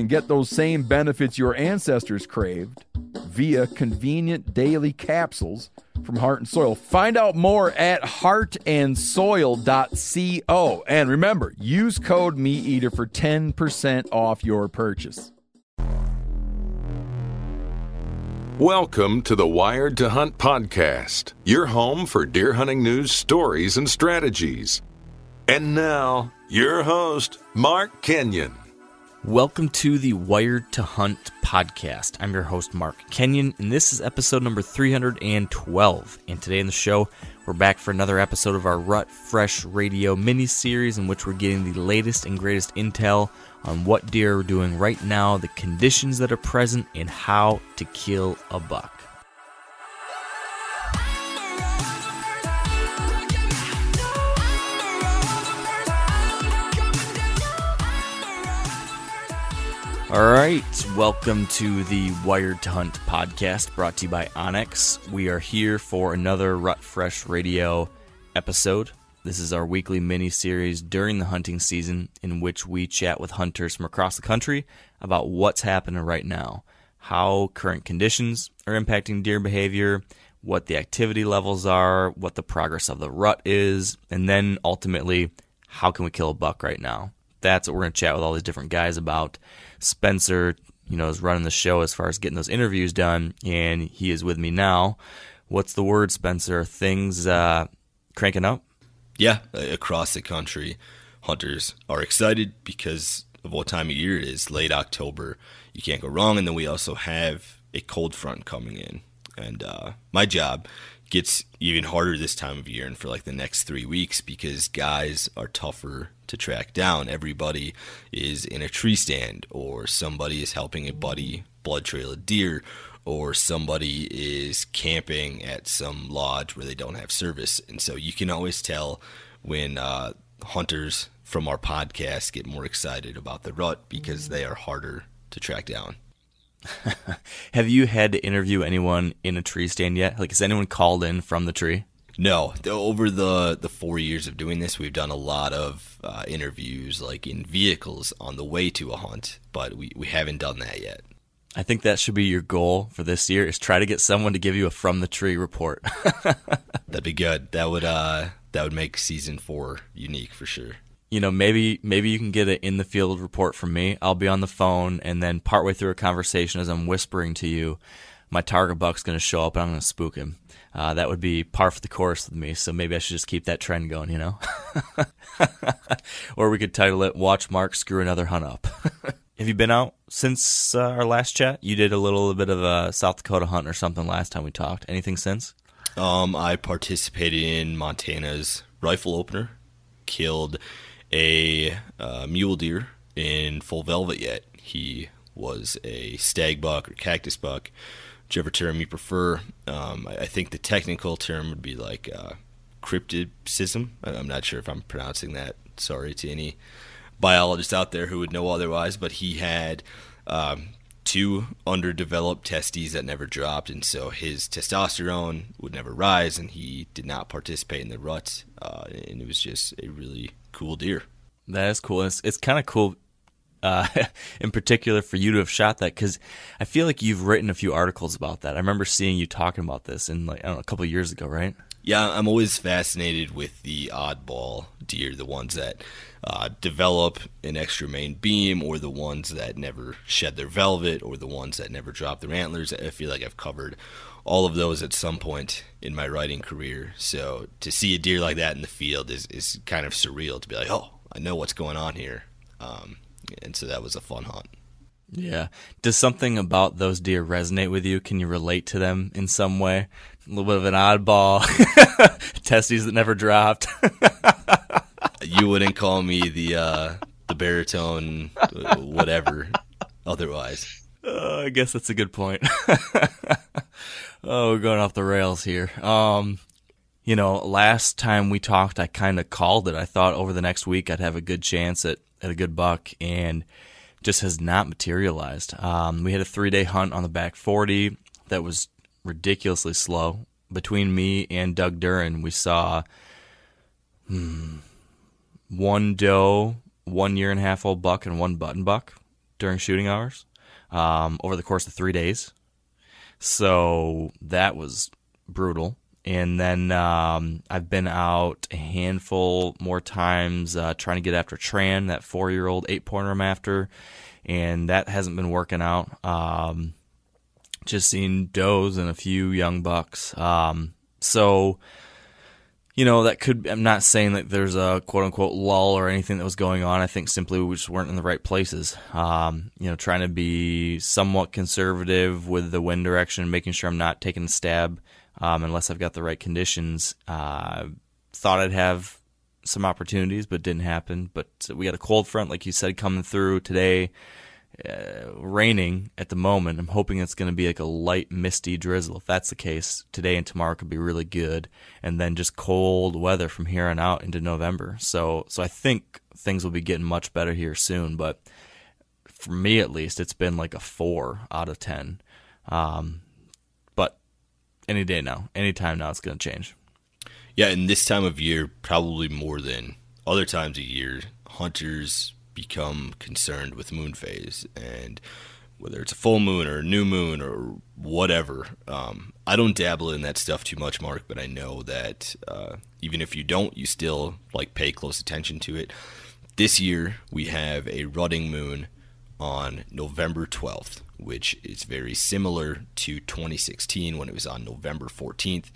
can get those same benefits your ancestors craved via convenient daily capsules from Heart and Soil. Find out more at heartandsoil.co. And remember, use code MeatEater for 10% off your purchase. Welcome to the Wired to Hunt podcast, your home for deer hunting news, stories, and strategies. And now, your host, Mark Kenyon. Welcome to the Wired to Hunt podcast. I'm your host, Mark Kenyon, and this is episode number 312. And today in the show, we're back for another episode of our Rut Fresh Radio mini series, in which we're getting the latest and greatest intel on what deer are doing right now, the conditions that are present, and how to kill a buck. All right, welcome to the Wired to Hunt podcast brought to you by Onyx. We are here for another Rut Fresh Radio episode. This is our weekly mini series during the hunting season in which we chat with hunters from across the country about what's happening right now, how current conditions are impacting deer behavior, what the activity levels are, what the progress of the rut is, and then ultimately, how can we kill a buck right now? That's what we're going to chat with all these different guys about. Spencer, you know, is running the show as far as getting those interviews done, and he is with me now. What's the word, Spencer? Things uh, cranking up? Yeah, across the country, hunters are excited because of what time of year it is. Late October, you can't go wrong, and then we also have a cold front coming in, and uh, my job gets even harder this time of year and for like the next three weeks because guys are tougher to track down. Everybody is in a tree stand, or somebody is helping a buddy blood trail a deer, or somebody is camping at some lodge where they don't have service. And so you can always tell when uh, hunters from our podcast get more excited about the rut because they are harder to track down. Have you had to interview anyone in a tree stand yet? Like, has anyone called in from the tree? No, over the the four years of doing this, we've done a lot of uh, interviews, like in vehicles on the way to a hunt, but we, we haven't done that yet. I think that should be your goal for this year: is try to get someone to give you a from the tree report. That'd be good. That would uh, that would make season four unique for sure you know, maybe maybe you can get an in the field report from me. I'll be on the phone, and then partway through a conversation, as I'm whispering to you, my target buck's going to show up, and I'm going to spook him. Uh, that would be par for the course with me. So maybe I should just keep that trend going, you know. or we could title it "Watch Mark Screw Another Hunt Up." Have you been out since uh, our last chat? You did a little bit of a South Dakota hunt or something last time we talked. Anything since? Um, I participated in Montana's rifle opener. Killed a uh, mule deer in full velvet yet. He was a stag buck or cactus buck, whichever term you prefer. Um, I, I, think the technical term would be like uh, crypticism. I'm not sure if I'm pronouncing that. Sorry to any biologists out there who would know otherwise, but he had um, two underdeveloped testes that never dropped, and so his testosterone would never rise, and he did not participate in the rut, uh, and it was just a really cool deer. That is cool. It's, it's kind of cool, uh, in particular, for you to have shot that because I feel like you've written a few articles about that. I remember seeing you talking about this in like know a couple years ago, right? Yeah, I'm always fascinated with the oddball deer, the ones that uh, develop an extra main beam, or the ones that never shed their velvet, or the ones that never drop their antlers. I feel like I've covered all of those at some point in my writing career. So to see a deer like that in the field is, is kind of surreal to be like, oh, I know what's going on here. Um, and so that was a fun hunt. Yeah. Does something about those deer resonate with you? Can you relate to them in some way? A little bit of an oddball, testes that never dropped. you wouldn't call me the uh, the baritone, uh, whatever. Otherwise, uh, I guess that's a good point. oh, we're going off the rails here. Um, you know, last time we talked, I kind of called it. I thought over the next week I'd have a good chance at, at a good buck, and just has not materialized. Um, we had a three day hunt on the back 40 that was ridiculously slow. Between me and Doug Duren, we saw hmm, one doe, one year and a half old buck, and one button buck during shooting hours um, over the course of three days. So that was brutal. And then um, I've been out a handful more times uh, trying to get after Tran, that four year old eight pointer I'm after, and that hasn't been working out. Um, just seen does and a few young bucks. Um, so, you know, that could, I'm not saying that there's a quote unquote lull or anything that was going on. I think simply we just weren't in the right places. Um, you know, trying to be somewhat conservative with the wind direction, making sure I'm not taking a stab um, unless I've got the right conditions. Uh, thought I'd have some opportunities, but didn't happen. But we got a cold front, like you said, coming through today. Uh, raining at the moment. I'm hoping it's going to be like a light, misty drizzle. If that's the case, today and tomorrow could be really good, and then just cold weather from here on out into November. So, so I think things will be getting much better here soon. But for me, at least, it's been like a four out of ten. Um, any day now, any time now, it's going to change. Yeah, and this time of year, probably more than other times of year, hunters become concerned with moon phase and whether it's a full moon or a new moon or whatever. Um, I don't dabble in that stuff too much, Mark, but I know that uh, even if you don't, you still like pay close attention to it. This year we have a rutting moon on November 12th, which is very similar to 2016 when it was on November 14th.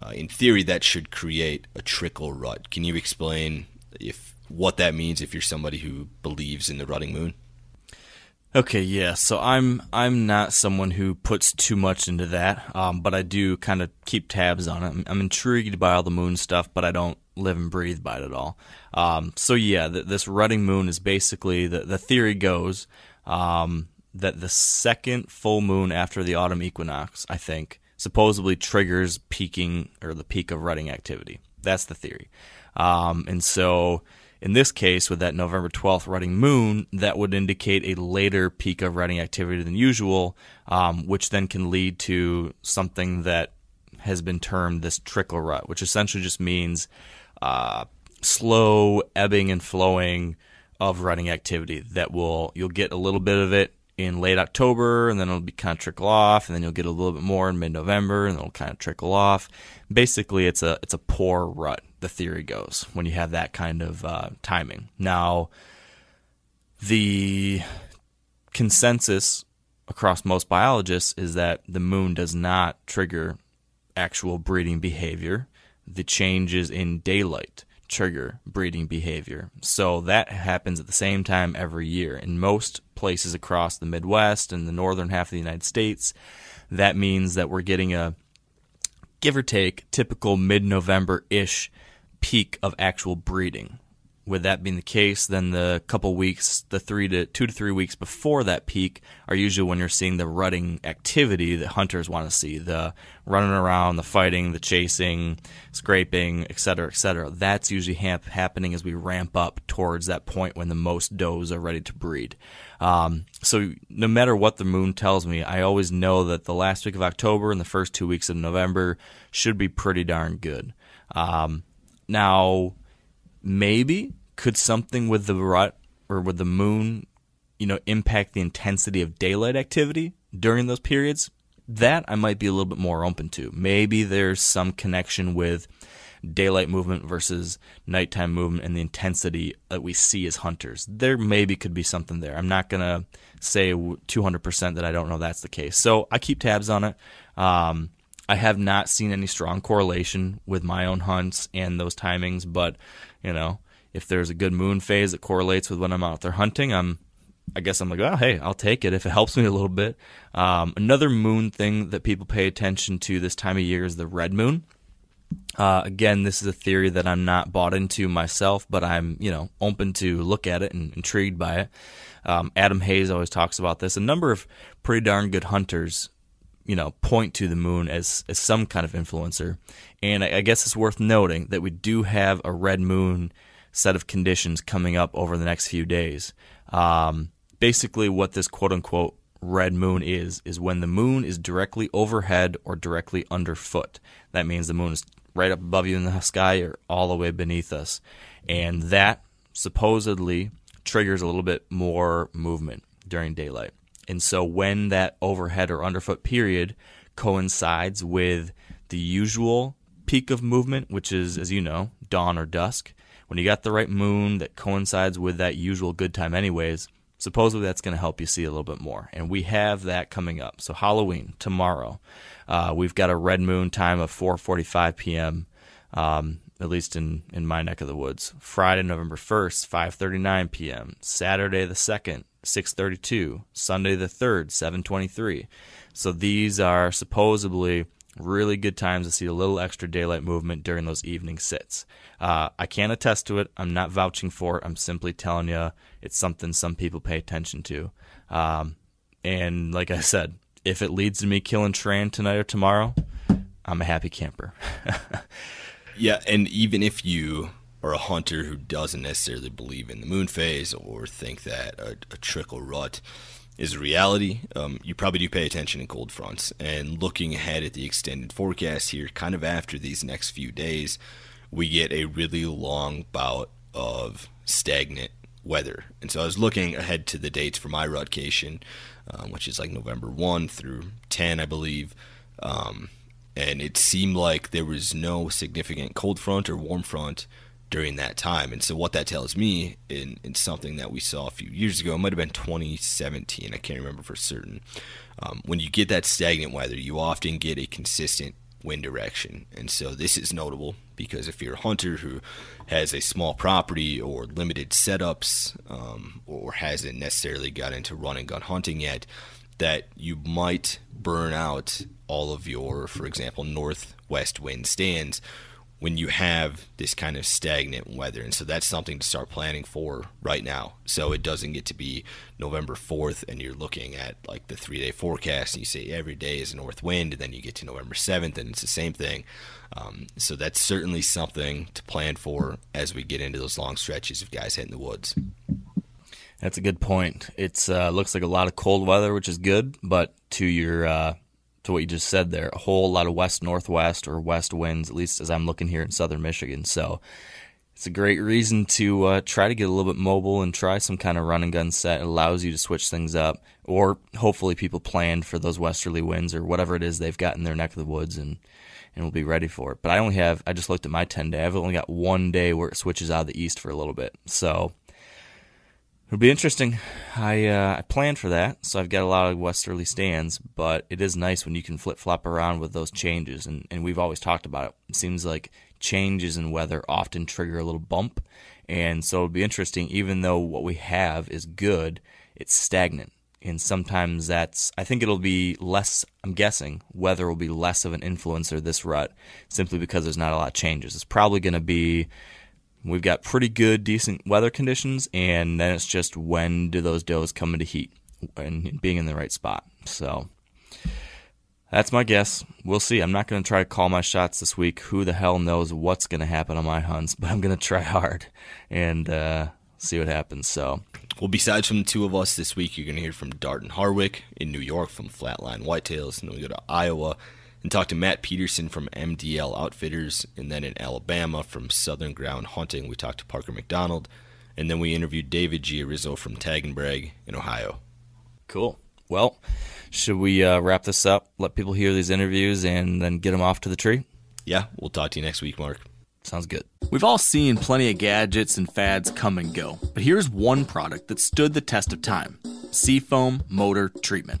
Uh, in theory, that should create a trickle rut. Can you explain if what that means if you're somebody who believes in the rutting moon? Okay, yeah. So I'm I'm not someone who puts too much into that, um, but I do kind of keep tabs on it. I'm, I'm, intrigued by all the moon stuff, but I don't live and breathe by it at all. Um, so yeah, th- this rutting moon is basically the the theory goes um, that the second full moon after the autumn equinox, I think, supposedly triggers peaking or the peak of rutting activity. That's the theory. Um, and so, in this case, with that November 12th rutting moon, that would indicate a later peak of rutting activity than usual, um, which then can lead to something that has been termed this trickle rut, which essentially just means uh, slow ebbing and flowing of rutting activity that will you'll get a little bit of it in late October, and then it'll be kind of trickle off, and then you'll get a little bit more in mid-November, and it'll kind of trickle off. Basically, it's a it's a poor rut. The theory goes when you have that kind of uh, timing. Now, the consensus across most biologists is that the moon does not trigger actual breeding behavior. The changes in daylight trigger breeding behavior. So that happens at the same time every year. In most places across the Midwest and the northern half of the United States, that means that we're getting a give or take typical mid November ish peak of actual breeding with that being the case, then the couple weeks, the three to two to three weeks before that peak, are usually when you're seeing the rutting activity that hunters want to see the running around, the fighting, the chasing, scraping, et cetera, et cetera. That's usually ha- happening as we ramp up towards that point when the most does are ready to breed. Um, so, no matter what the moon tells me, I always know that the last week of October and the first two weeks of November should be pretty darn good. Um, now, maybe could something with the rut or with the moon, you know, impact the intensity of daylight activity during those periods? That I might be a little bit more open to. Maybe there's some connection with daylight movement versus nighttime movement and the intensity that we see as hunters. There maybe could be something there. I'm not going to say 200% that I don't know that's the case. So I keep tabs on it. Um, I have not seen any strong correlation with my own hunts and those timings, but you know, if there's a good moon phase that correlates with when I'm out there hunting, I'm I guess I'm like, oh, hey, I'll take it if it helps me a little bit. Um, another moon thing that people pay attention to this time of year is the red moon. Uh, again, this is a theory that I'm not bought into myself, but I'm you know open to look at it and intrigued by it. Um, Adam Hays always talks about this. A number of pretty darn good hunters, you know, point to the moon as as some kind of influencer, and I, I guess it's worth noting that we do have a red moon set of conditions coming up over the next few days. Um, basically, what this quote unquote red moon is is when the moon is directly overhead or directly underfoot. That means the moon is right up above you in the sky or all the way beneath us. And that supposedly triggers a little bit more movement during daylight. And so when that overhead or underfoot period coincides with the usual peak of movement, which is, as you know, dawn or dusk, when you got the right moon that coincides with that usual good time, anyways, supposedly that's going to help you see a little bit more. And we have that coming up. So Halloween tomorrow, uh, we've got a red moon time of 4:45 p.m. Um, at least in, in my neck of the woods. Friday, November 1st, 5:39 p.m. Saturday the 2nd, 6:32. Sunday the 3rd, 7:23. So these are supposedly really good times to see a little extra daylight movement during those evening sits. Uh, I can't attest to it. I'm not vouching for it. I'm simply telling you it's something some people pay attention to. Um, and like I said, if it leads to me killing Tran tonight or tomorrow, I'm a happy camper. yeah, and even if you are a hunter who doesn't necessarily believe in the moon phase or think that a, a trickle rut is a reality. Um, you probably do pay attention in cold fronts. And looking ahead at the extended forecast here, kind of after these next few days, we get a really long bout of stagnant weather. And so I was looking ahead to the dates for my rutcation, um, which is like November 1 through 10, I believe. Um, and it seemed like there was no significant cold front or warm front during that time. And so what that tells me in, in something that we saw a few years ago, it might have been 2017, I can't remember for certain. Um, when you get that stagnant weather, you often get a consistent wind direction. And so this is notable because if you're a hunter who has a small property or limited setups um, or hasn't necessarily got into run and gun hunting yet, that you might burn out all of your, for example, northwest wind stands when you have this kind of stagnant weather. And so that's something to start planning for right now. So it doesn't get to be November 4th and you're looking at like the three day forecast and you say every day is a north wind and then you get to November 7th and it's the same thing. Um, so that's certainly something to plan for as we get into those long stretches of guys hitting the woods. That's a good point. It uh, looks like a lot of cold weather, which is good, but to your uh, to what you just said there, a whole lot of west northwest or west winds, at least as I'm looking here in southern Michigan. So it's a great reason to uh, try to get a little bit mobile and try some kind of run and gun set. It allows you to switch things up, or hopefully people planned for those westerly winds or whatever it is they've got in their neck of the woods and and will be ready for it. But I only have I just looked at my ten day. I've only got one day where it switches out of the east for a little bit. So It'll be interesting. I uh, I planned for that, so I've got a lot of westerly stands. But it is nice when you can flip flop around with those changes, and and we've always talked about it. It seems like changes in weather often trigger a little bump, and so it'll be interesting. Even though what we have is good, it's stagnant, and sometimes that's. I think it'll be less. I'm guessing weather will be less of an influencer this rut, simply because there's not a lot of changes. It's probably going to be We've got pretty good, decent weather conditions, and then it's just when do those does come into heat and being in the right spot. So that's my guess. We'll see. I'm not going to try to call my shots this week. Who the hell knows what's going to happen on my hunts? But I'm going to try hard and uh, see what happens. So. Well, besides from the two of us this week, you're going to hear from Darton Harwick in New York from Flatline Whitetails, and then we go to Iowa and talked to Matt Peterson from MDL Outfitters. And then in Alabama from Southern Ground Hunting, we talked to Parker McDonald. And then we interviewed David Giarizzo from Tag and Brag in Ohio. Cool. Well, should we uh, wrap this up, let people hear these interviews, and then get them off to the tree? Yeah, we'll talk to you next week, Mark. Sounds good. We've all seen plenty of gadgets and fads come and go, but here's one product that stood the test of time Seafoam Motor Treatment.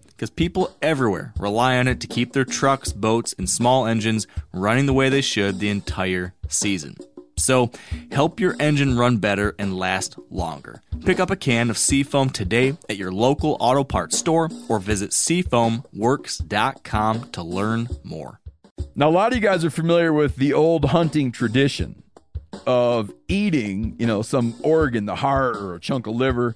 because people everywhere rely on it to keep their trucks, boats, and small engines running the way they should the entire season. So, help your engine run better and last longer. Pick up a can of Seafoam today at your local auto parts store or visit seafoamworks.com to learn more. Now, a lot of you guys are familiar with the old hunting tradition of eating, you know, some organ, the heart or a chunk of liver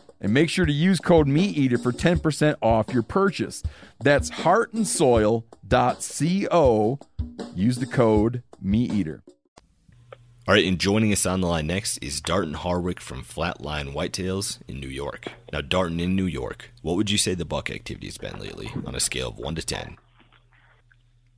and make sure to use code MeatEater for 10% off your purchase. That's heartandsoil.co. Use the code MeatEater. All right, and joining us on the line next is Darton Harwick from Flatline Whitetails in New York. Now, Darton in New York, what would you say the buck activity has been lately on a scale of 1 to 10?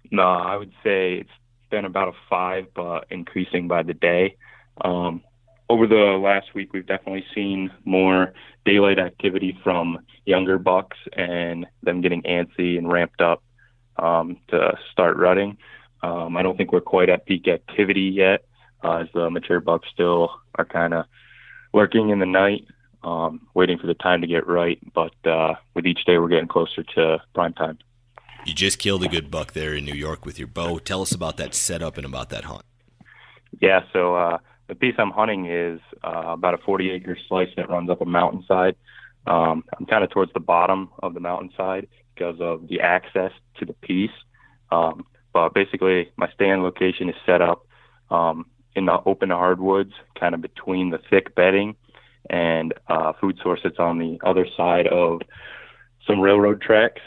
No, I would say it's been about a 5, but increasing by the day. Um, over the last week, we've definitely seen more daylight activity from younger bucks and them getting antsy and ramped up um, to start rutting. Um, I don't think we're quite at peak activity yet, uh, as the mature bucks still are kind of lurking in the night, um, waiting for the time to get right. But uh, with each day, we're getting closer to prime time. You just killed a good buck there in New York with your bow. Tell us about that setup and about that hunt. Yeah, so uh, the piece I'm hunting is uh, about a 40 acre slice that runs up a mountainside. Um, I'm kind of towards the bottom of the mountainside because of the access to the piece. Um, but basically, my stand location is set up um, in the open hardwoods, kind of between the thick bedding and uh, food source that's on the other side of some railroad tracks.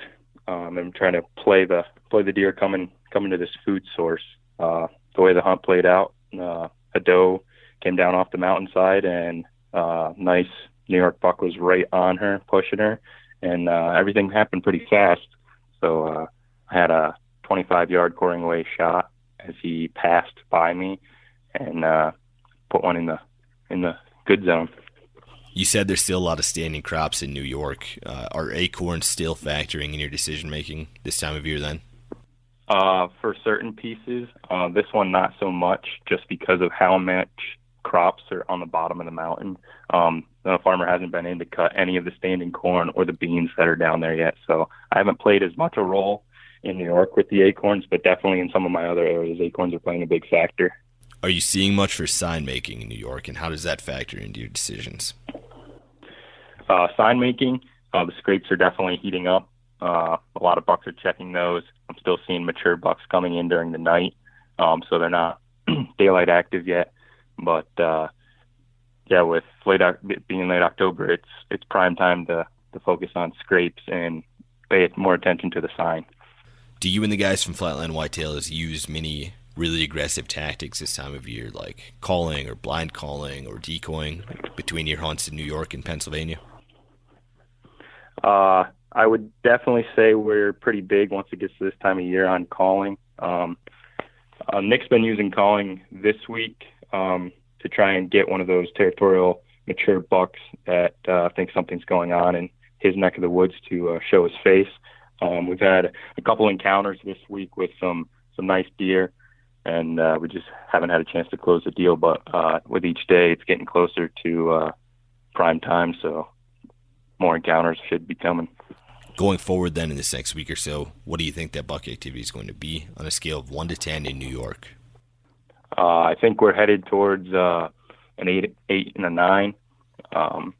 Um, I'm trying to play the play the deer coming coming to this food source. Uh, the way the hunt played out, uh, a doe came down off the mountainside and uh, nice New York buck was right on her, pushing her, and uh, everything happened pretty fast. So uh, I had a 25 yard quartering away shot as he passed by me and uh, put one in the in the good zone. You said there's still a lot of standing crops in New York. Uh, are acorns still factoring in your decision making this time of year? Then, uh, for certain pieces, uh, this one not so much, just because of how much crops are on the bottom of the mountain. Um, the farmer hasn't been in to cut any of the standing corn or the beans that are down there yet, so I haven't played as much a role in New York with the acorns, but definitely in some of my other areas, acorns are playing a big factor. Are you seeing much for sign making in New York, and how does that factor into your decisions? Uh, sign making, uh, the scrapes are definitely heating up. Uh, a lot of bucks are checking those. I'm still seeing mature bucks coming in during the night, um, so they're not daylight active yet. But uh, yeah, with late being late October, it's it's prime time to to focus on scrapes and pay more attention to the sign. Do you and the guys from Flatline Whitetails use many really aggressive tactics this time of year, like calling or blind calling or decoying between your hunts in New York and Pennsylvania? Uh, I would definitely say we're pretty big once it gets to this time of year on calling. Um, uh, Nick's been using calling this week um, to try and get one of those territorial mature bucks that uh, think something's going on in his neck of the woods to uh, show his face. Um, we've had a couple encounters this week with some some nice deer and uh, we just haven't had a chance to close the deal. But uh, with each day, it's getting closer to uh, prime time, so more encounters should be coming. Going forward, then in this next week or so, what do you think that buck activity is going to be on a scale of one to ten in New York? Uh, I think we're headed towards uh, an eight, eight and a nine. Um,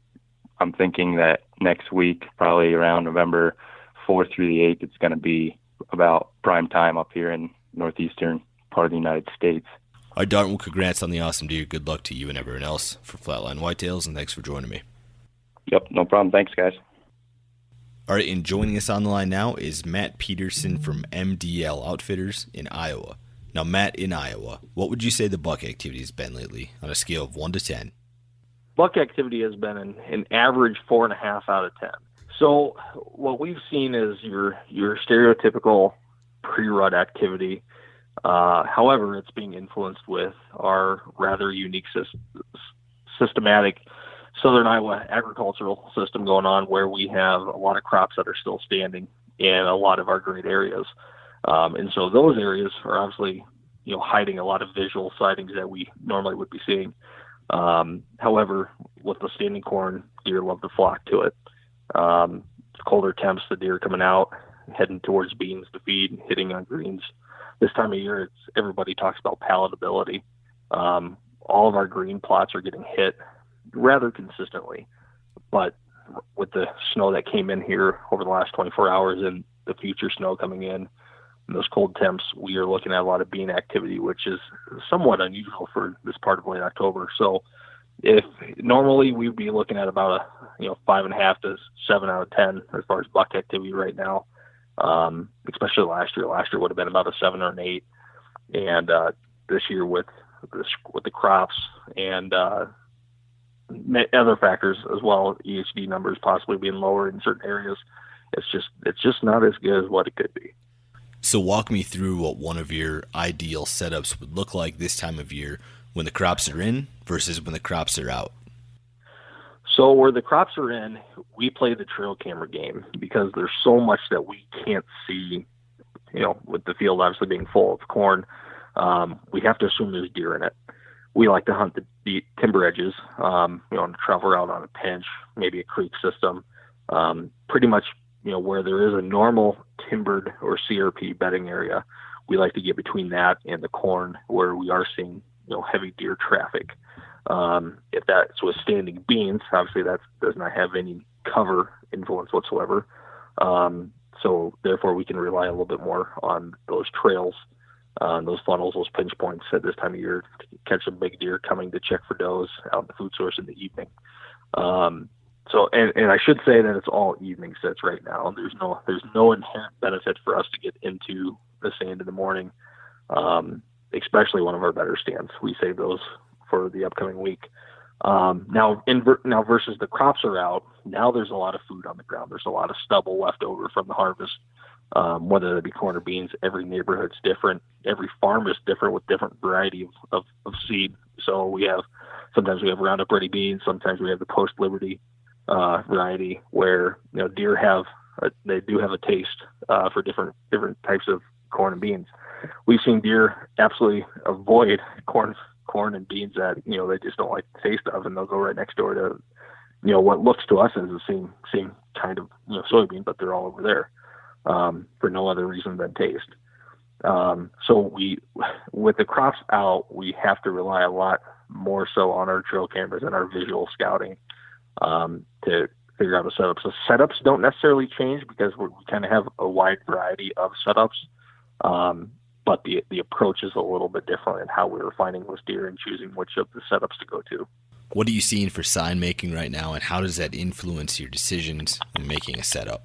I'm thinking that next week, probably around November 4th through the 8th, it's going to be about prime time up here in northeastern part of the United States. All right, Darton, well, congrats on the awesome deer. Good luck to you and everyone else for Flatline Whitetails, and thanks for joining me. Yep, no problem. Thanks, guys. All right, and joining us on the line now is Matt Peterson from MDL Outfitters in Iowa. Now, Matt, in Iowa, what would you say the buck activity has been lately on a scale of 1 to 10? Buck activity has been an, an average 4.5 out of 10. So, what we've seen is your, your stereotypical pre rut activity. Uh, however, it's being influenced with our rather unique systematic southern Iowa agricultural system going on where we have a lot of crops that are still standing in a lot of our great areas. Um, and so those areas are obviously, you know, hiding a lot of visual sightings that we normally would be seeing. Um, however, with the standing corn, deer love to flock to it. Um, colder temps, the deer coming out, heading towards beans to feed, hitting on greens. This time of year, it's everybody talks about palatability. Um, all of our green plots are getting hit rather consistently. But with the snow that came in here over the last 24 hours and the future snow coming in, and those cold temps, we are looking at a lot of bean activity, which is somewhat unusual for this part of late October. So, if normally we'd be looking at about a you know five and a half to seven out of ten as far as buck activity right now, um, especially last year. Last year would have been about a seven or an eight, and uh, this year with this with the crops and uh, other factors as well, EHD numbers possibly being lower in certain areas. It's just it's just not as good as what it could be. So walk me through what one of your ideal setups would look like this time of year when the crops are in versus when the crops are out. So where the crops are in, we play the trail camera game because there's so much that we can't see. You know, with the field obviously being full of corn, um, we have to assume there's deer in it we like to hunt the, the timber edges, um, you know, travel out on a pinch, maybe a creek system, um, pretty much, you know, where there is a normal timbered or CRP bedding area. We like to get between that and the corn where we are seeing, you know, heavy deer traffic. Um, if that's with standing beans, obviously that does not have any cover influence whatsoever. Um, so therefore we can rely a little bit more on those trails uh, those funnels, those pinch points at this time of year catch a big deer coming to check for does out in the food source in the evening. Um, so, and, and I should say that it's all evening sets right now. There's no there's no inherent benefit for us to get into the sand in the morning, um, especially one of our better stands. We save those for the upcoming week. Um, now, in now versus the crops are out. Now there's a lot of food on the ground. There's a lot of stubble left over from the harvest um, whether it be corn or beans. Every neighborhood's different. Every farm is different with different variety of, of, of seed. So we have sometimes we have Roundup Ready beans. Sometimes we have the Post Liberty uh, variety where you know deer have a, they do have a taste uh, for different different types of corn and beans. We've seen deer absolutely avoid corn corn and beans that you know they just don't like the taste of, and they'll go right next door to you know what looks to us as the same same kind of you know soybean, but they're all over there um, for no other reason than taste. Um, so we, with the crops out, we have to rely a lot more so on our trail cameras and our visual scouting um, to figure out a setup. So setups don't necessarily change because we kind of have a wide variety of setups, um, but the the approach is a little bit different in how we are finding those deer and choosing which of the setups to go to. What are you seeing for sign making right now, and how does that influence your decisions in making a setup?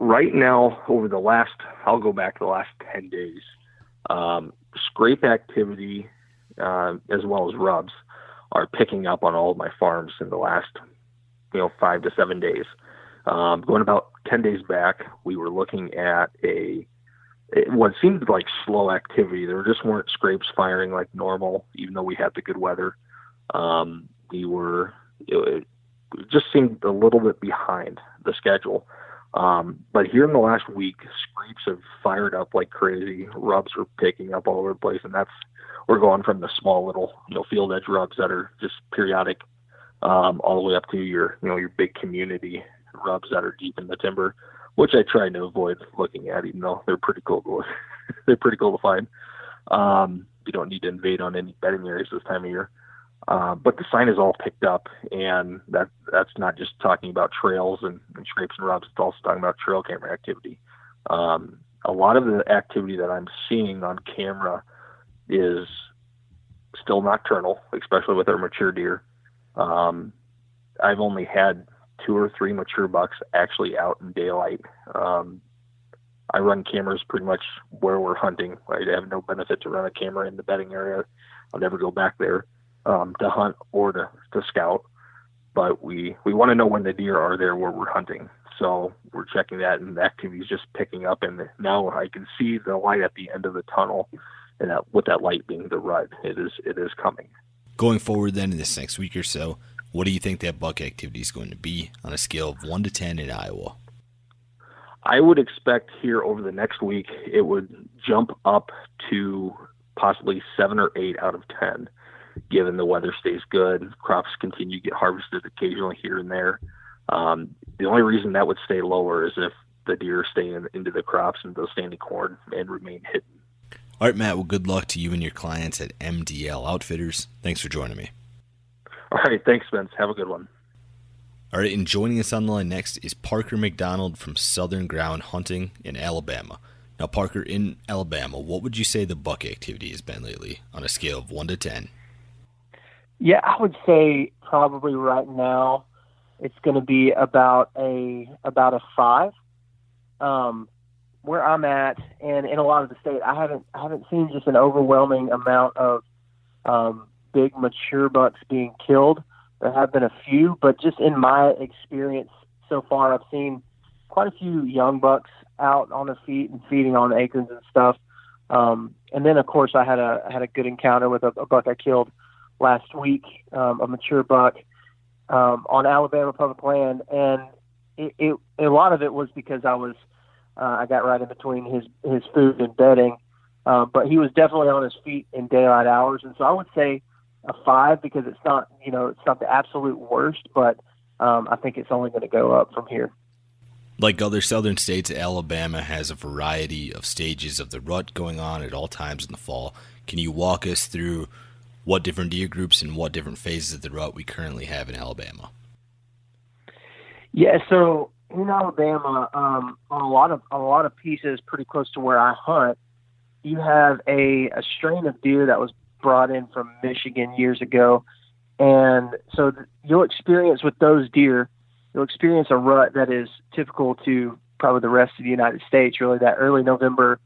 Right now, over the last, I'll go back to the last 10 days, um, scrape activity uh, as well as rubs are picking up on all of my farms in the last, you know, five to seven days. Um, going about 10 days back, we were looking at a what seemed like slow activity. There just weren't scrapes firing like normal, even though we had the good weather. Um, we were, it, it just seemed a little bit behind the schedule. Um, but here in the last week, scrapes have fired up like crazy. Rubs are picking up all over the place, and that's we're going from the small little you know field edge rubs that are just periodic, um, all the way up to your you know your big community rubs that are deep in the timber, which I try to avoid looking at, even though they're pretty cool. To, they're pretty cool to find. Um, you don't need to invade on any bedding areas this time of year. Uh, but the sign is all picked up, and that that's not just talking about trails and, and scrapes and rubs. It's also talking about trail camera activity. Um, a lot of the activity that I'm seeing on camera is still nocturnal, especially with our mature deer. Um, I've only had two or three mature bucks actually out in daylight. Um, I run cameras pretty much where we're hunting. I have no benefit to run a camera in the bedding area. I'll never go back there um, to hunt or to, to scout. But we, we want to know when the deer are there where we're hunting. So we're checking that, and the activity is just picking up. And now I can see the light at the end of the tunnel, and that, with that light being the rut, it is it is coming. Going forward, then in this next week or so, what do you think that buck activity is going to be on a scale of one to ten in Iowa? I would expect here over the next week it would jump up to possibly seven or eight out of ten given the weather stays good. Crops continue to get harvested occasionally here and there. Um, the only reason that would stay lower is if the deer stay in, into the crops and those standing corn and remain hidden. All right, Matt. Well, good luck to you and your clients at MDL Outfitters. Thanks for joining me. All right. Thanks, Spence. Have a good one. All right. And joining us on the line next is Parker McDonald from Southern Ground Hunting in Alabama. Now, Parker, in Alabama, what would you say the buck activity has been lately on a scale of 1 to 10? Yeah, I would say probably right now it's going to be about a about a five. Um, where I'm at, and in a lot of the state, I haven't I haven't seen just an overwhelming amount of um, big mature bucks being killed. There have been a few, but just in my experience so far, I've seen quite a few young bucks out on the feet and feeding on acorns and stuff. Um, and then, of course, I had a I had a good encounter with a, a buck I killed last week, um, a mature buck um, on Alabama public land, and it, it, a lot of it was because I was uh, I got right in between his his food and bedding, uh, but he was definitely on his feet in daylight hours, and so I would say a five because it's not you know it's not the absolute worst, but um, I think it's only going to go up from here. Like other southern states, Alabama has a variety of stages of the rut going on at all times in the fall. Can you walk us through what different deer groups and what different phases of the rut we currently have in Alabama. Yeah, so in Alabama, um, on a lot of a lot of pieces pretty close to where I hunt, you have a, a strain of deer that was brought in from Michigan years ago, and so th- you'll experience with those deer, you'll experience a rut that is typical to probably the rest of the United States. Really, that early November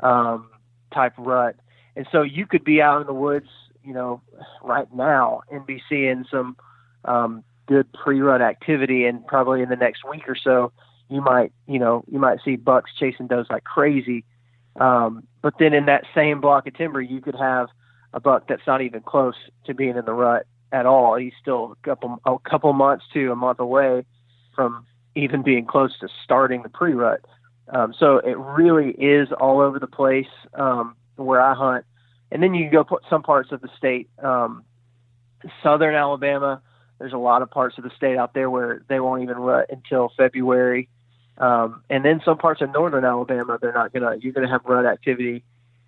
um, type rut, and so you could be out in the woods you know, right now and be seeing some um, good pre-rut activity, and probably in the next week or so, you might, you know, you might see bucks chasing does like crazy. Um, but then in that same block of timber, you could have a buck that's not even close to being in the rut at all. He's still a couple a couple months to a month away from even being close to starting the pre-rut. Um, so it really is all over the place. Um, where I hunt, and then you can go put some parts of the state, um, southern Alabama. There's a lot of parts of the state out there where they won't even rut until February. Um, and then some parts of northern Alabama, they're not gonna. You're gonna have rut activity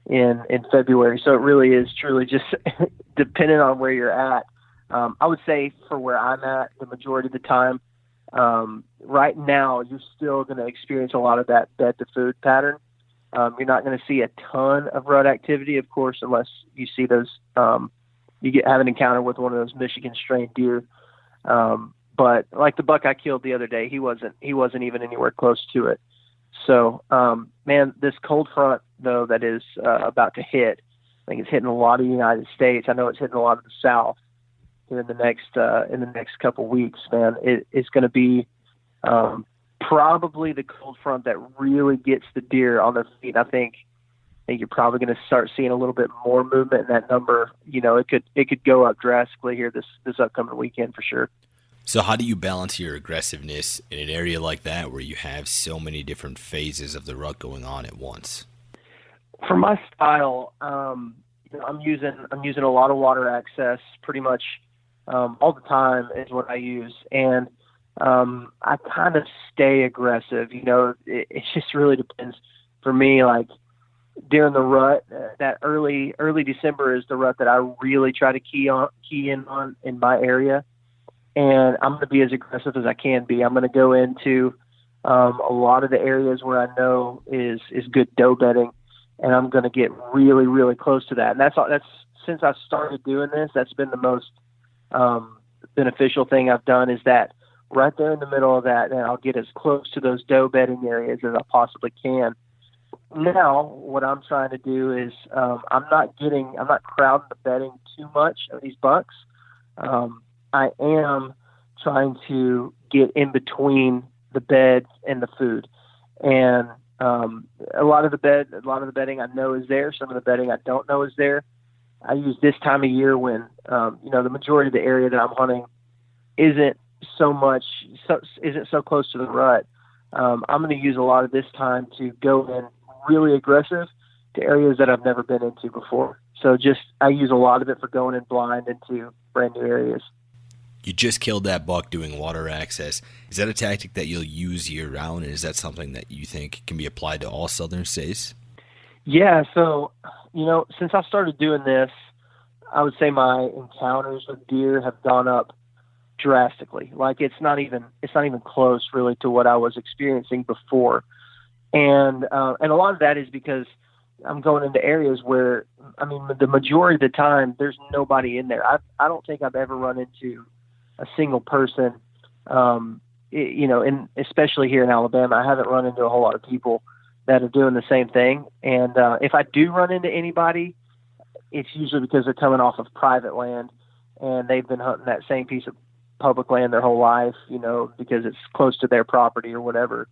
in in February. So it really is truly just dependent on where you're at. Um, I would say for where I'm at, the majority of the time, um, right now, you're still going to experience a lot of that bed to food pattern. Um, you're not going to see a ton of rut activity, of course, unless you see those. Um, you get have an encounter with one of those Michigan strain deer. Um, but like the buck I killed the other day, he wasn't he wasn't even anywhere close to it. So, um, man, this cold front though that is uh, about to hit, I think it's hitting a lot of the United States. I know it's hitting a lot of the South here in the next uh, in the next couple weeks. Man, it, it's going to be um, probably the cold front that really gets the deer on their feet. I think I think you're probably going to start seeing a little bit more movement in that number. You know, it could it could go up drastically here this this upcoming weekend for sure. So, how do you balance your aggressiveness in an area like that where you have so many different phases of the rut going on at once? For my style, um, you know, I'm using I'm using a lot of water access, pretty much um, all the time is what I use, and um, I kind of stay aggressive. You know, it, it just really depends for me. Like during the rut, uh, that early early December is the rut that I really try to key on key in on in my area, and I'm going to be as aggressive as I can be. I'm going to go into um, a lot of the areas where I know is is good doe bedding, and I'm going to get really really close to that. And that's all. That's since I started doing this, that's been the most um, beneficial thing I've done. Is that right there in the middle of that, and I'll get as close to those doe bedding areas as I possibly can now what I'm trying to do is um, I'm not getting I'm not crowding the bedding too much of these bucks. Um, I am trying to get in between the bed and the food, and um, a lot of the bed a lot of the bedding I know is there. Some of the bedding I don't know is there. I use this time of year when um, you know the majority of the area that I'm hunting isn't so much so, isn't so close to the rut. Um, I'm going to use a lot of this time to go in really aggressive to areas that I've never been into before. So just I use a lot of it for going in blind into brand new areas. You just killed that buck doing water access. Is that a tactic that you'll use year round, and is that something that you think can be applied to all southern states? Yeah, so you know, since I started doing this, I would say my encounters with deer have gone up drastically. Like it's not even it's not even close really to what I was experiencing before and uh, and a lot of that is because I'm going into areas where I mean the majority of the time there's nobody in there. I I don't think I've ever run into a single person. Um, it, you know, and especially here in Alabama, I haven't run into a whole lot of people that are doing the same thing. And uh, if I do run into anybody, it's usually because they're coming off of private land and they've been hunting that same piece of public land their whole life, you know, because it's close to their property or whatever.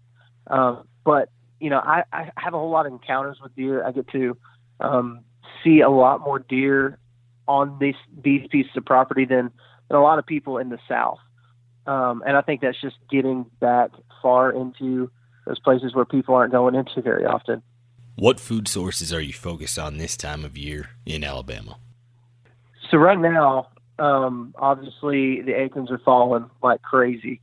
Um, but you know, I, I have a whole lot of encounters with deer. I get to um, see a lot more deer on these these pieces of property than, than a lot of people in the South. Um, and I think that's just getting back far into those places where people aren't going into very often. What food sources are you focused on this time of year in Alabama? So right now, um, obviously the acorns are falling like crazy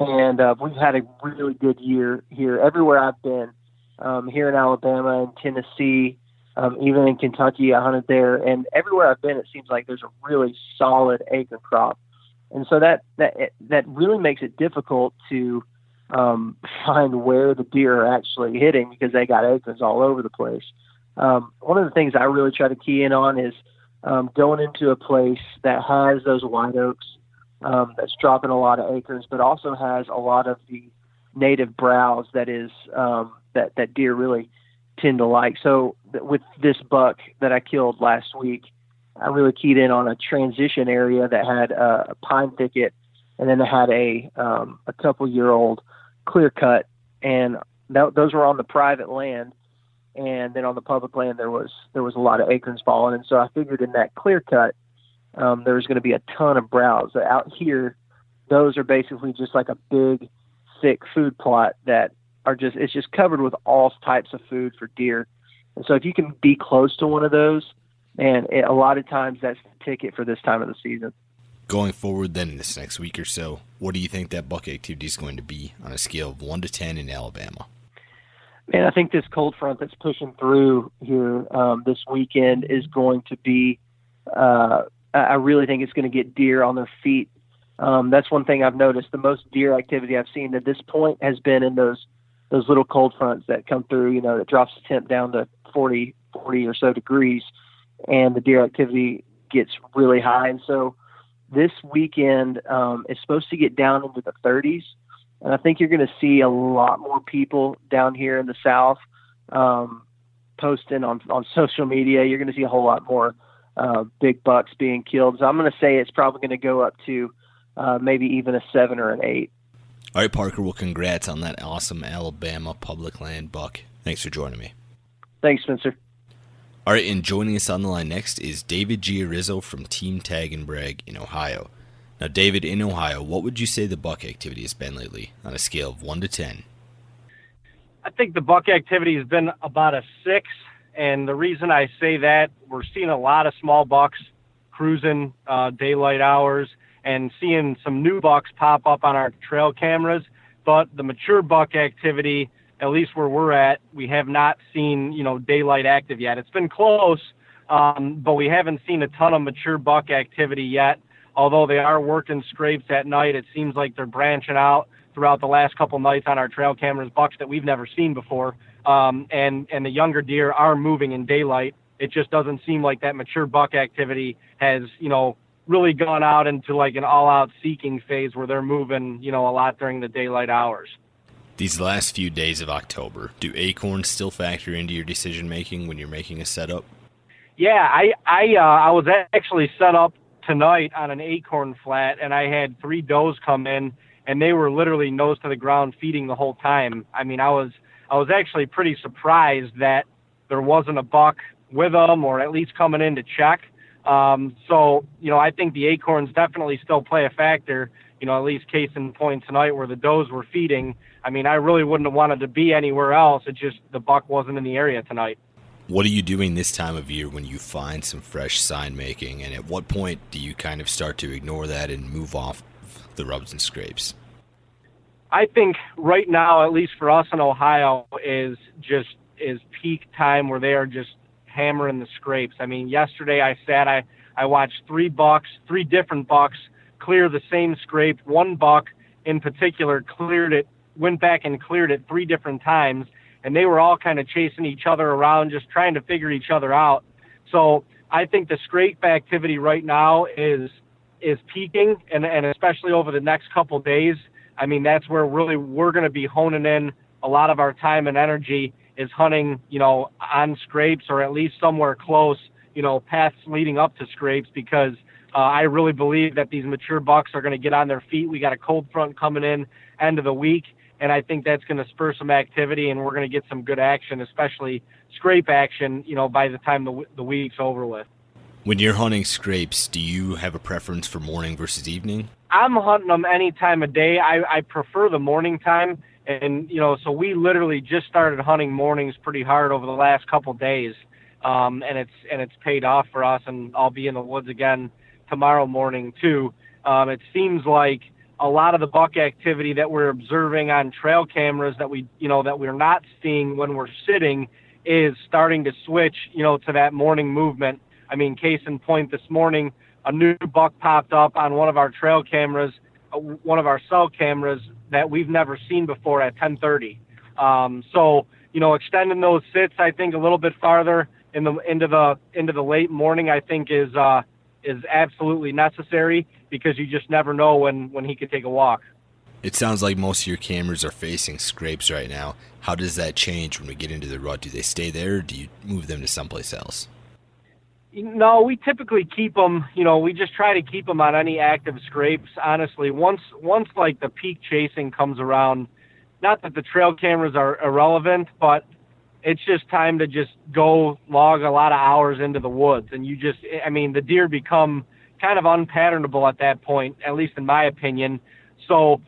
and uh, we've had a really good year here everywhere I've been. Um, here in Alabama and Tennessee, um, even in Kentucky, I hunted there, and everywhere I've been, it seems like there's a really solid acorn crop, and so that that that really makes it difficult to um, find where the deer are actually hitting because they got acorns all over the place. Um, one of the things I really try to key in on is um, going into a place that has those white oaks um, that's dropping a lot of acorns, but also has a lot of the native browse that is um, that that deer really tend to like. So th- with this buck that I killed last week, I really keyed in on a transition area that had a pine thicket, and then it had a um, a couple year old clear cut, and that, those were on the private land. And then on the public land, there was there was a lot of acorns falling, and so I figured in that clear cut, um, was going to be a ton of browse. Out here, those are basically just like a big, thick food plot that are just it's just covered with all types of food for deer. And so if you can be close to one of those, and it, a lot of times that's the ticket for this time of the season. Going forward, then in this next week or so, what do you think that buck activity is going to be on a scale of one to ten in Alabama? Man, I think this cold front that's pushing through here um, this weekend is going to be uh, I really think it's going to get deer on their feet. Um, that's one thing I've noticed. The most deer activity I've seen at this point has been in those those little cold fronts that come through. You know, that drops the temp down to 40, 40 or so degrees, and the deer activity gets really high. And so this weekend um, is supposed to get down into the 30s, and I think you're going to see a lot more people down here in the South um, posting on on social media. You're going to see a whole lot more uh, big bucks being killed. So I'm going to say it's probably going to go up to uh, maybe even a seven or an eight. All right, Parker. Well, congrats on that awesome Alabama public land buck. Thanks for joining me. Thanks, Spencer. All right, and joining us on the line next is David Giarizzo from Team Tag and Brag in Ohio. Now, David, in Ohio, what would you say the buck activity has been lately on a scale of 1 to 10? I think the buck activity has been about a 6. And the reason I say that, we're seeing a lot of small bucks cruising uh, daylight hours and seeing some new bucks pop up on our trail cameras. But the mature buck activity, at least where we're at, we have not seen, you know, daylight active yet. It's been close, um, but we haven't seen a ton of mature buck activity yet although they are working scrapes at night, it seems like they're branching out throughout the last couple nights on our trail cameras, bucks that we've never seen before. Um, and and the younger deer are moving in daylight. It just doesn't seem like that mature buck activity has you know really gone out into like an all-out seeking phase where they're moving you know a lot during the daylight hours. These last few days of October, do acorns still factor into your decision making when you're making a setup? Yeah, I I uh, I was actually set up tonight on an acorn flat, and I had three does come in, and they were literally nose to the ground feeding the whole time. I mean, I was I was actually pretty surprised that there wasn't a buck with them, or at least coming in to check. Um, so, you know, I think the acorns definitely still play a factor. You know, at least case in point tonight where the does were feeding. I mean, I really wouldn't have wanted to be anywhere else. It just the buck wasn't in the area tonight. What are you doing this time of year when you find some fresh sign making? And at what point do you kind of start to ignore that and move off the rubs and scrapes? I think right now, at least for us in Ohio, is just is peak time where they are just hammering the scrapes. I mean, yesterday I sat, I, I watched three bucks, three different bucks clear the same scrape. One buck in particular cleared it, went back and cleared it three different times and they were all kind of chasing each other around, just trying to figure each other out. So I think the scrape activity right now is is peaking, and and especially over the next couple days. I mean, that's where really we're going to be honing in a lot of our time and energy is hunting, you know, on scrapes or at least somewhere close, you know, paths leading up to scrapes because uh, I really believe that these mature bucks are going to get on their feet. We got a cold front coming in end of the week, and I think that's going to spur some activity, and we're going to get some good action, especially scrape action. You know, by the time the the week's over with. When you're hunting scrapes, do you have a preference for morning versus evening? I'm hunting them any time of day. I, I prefer the morning time, and you know, so we literally just started hunting mornings pretty hard over the last couple days, um, and it's and it's paid off for us. And I'll be in the woods again tomorrow morning too. Um, it seems like a lot of the buck activity that we're observing on trail cameras that we, you know, that we're not seeing when we're sitting is starting to switch, you know, to that morning movement. I mean, case in point, this morning, a new buck popped up on one of our trail cameras, uh, one of our cell cameras that we've never seen before at 10:30. Um, so, you know, extending those sits, I think, a little bit farther in the into the into the late morning, I think is uh, is absolutely necessary because you just never know when when he could take a walk. It sounds like most of your cameras are facing scrapes right now. How does that change when we get into the rut? Do they stay there, or do you move them to someplace else? No, we typically keep them. You know, we just try to keep them on any active scrapes. Honestly, once once like the peak chasing comes around, not that the trail cameras are irrelevant, but it's just time to just go log a lot of hours into the woods. And you just i mean the deer become kind of unpatternable at that point at least in my opinion. So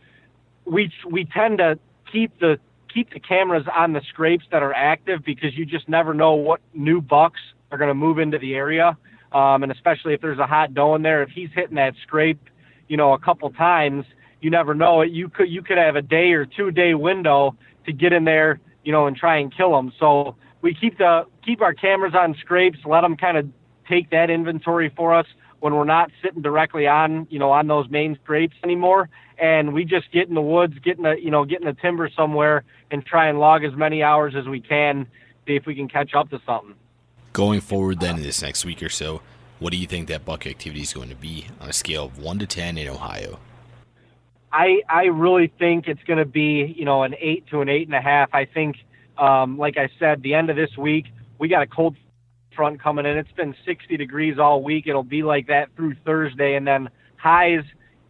we we tend to keep the keep the cameras on the scrapes that are active because you just never know what new bucks are going to move into the area. Um, and especially if there's a hot doe in there if he's hitting that scrape you know a couple times you never know. It you could you could have a day or two day window to get in there you know, and try and kill them. So we keep the keep our cameras on scrapes, let them kind of take that inventory for us when we're not sitting directly on, you know, on those main scrapes anymore. And we just get in the woods, get in the, you know, get in the timber somewhere and try and log as many hours as we can, see if we can catch up to something. Going forward then in this next week or so, what do you think that buck activity is going to be on a scale of one to ten in Ohio? I I really think it's going to be you know an eight to an eight and a half. I think, um, like I said, the end of this week we got a cold front coming in. It's been 60 degrees all week. It'll be like that through Thursday, and then highs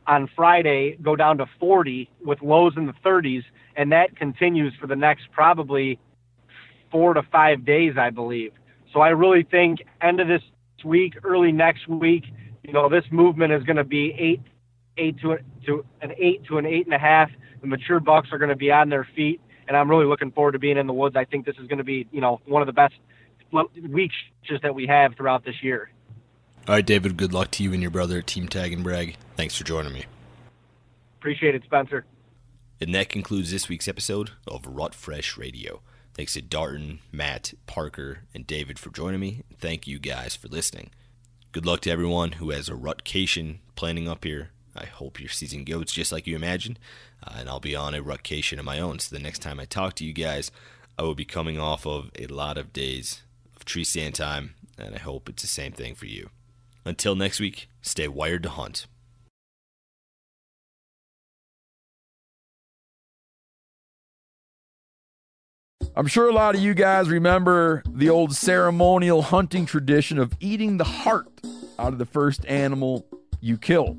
on Friday go down to 40 with lows in the 30s, and that continues for the next probably four to five days, I believe. So I really think end of this week, early next week, you know, this movement is going to be eight eight to, to an eight to an eight and a half. The mature bucks are going to be on their feet, and I'm really looking forward to being in the woods. I think this is going to be, you know, one of the best weeks just that we have throughout this year. All right, David. Good luck to you and your brother at Team Tag and Brag. Thanks for joining me. Appreciate it, Spencer. And that concludes this week's episode of Rut Fresh Radio. Thanks to Darton, Matt, Parker, and David for joining me. Thank you guys for listening. Good luck to everyone who has a rutcation planning up here. I hope your season goes just like you imagined, uh, and I'll be on a rutcation of my own. So the next time I talk to you guys, I will be coming off of a lot of days of tree stand time, and I hope it's the same thing for you. Until next week, stay wired to hunt. I'm sure a lot of you guys remember the old ceremonial hunting tradition of eating the heart out of the first animal you kill.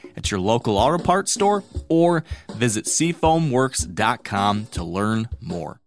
at your local auto parts store or visit seafoamworks.com to learn more.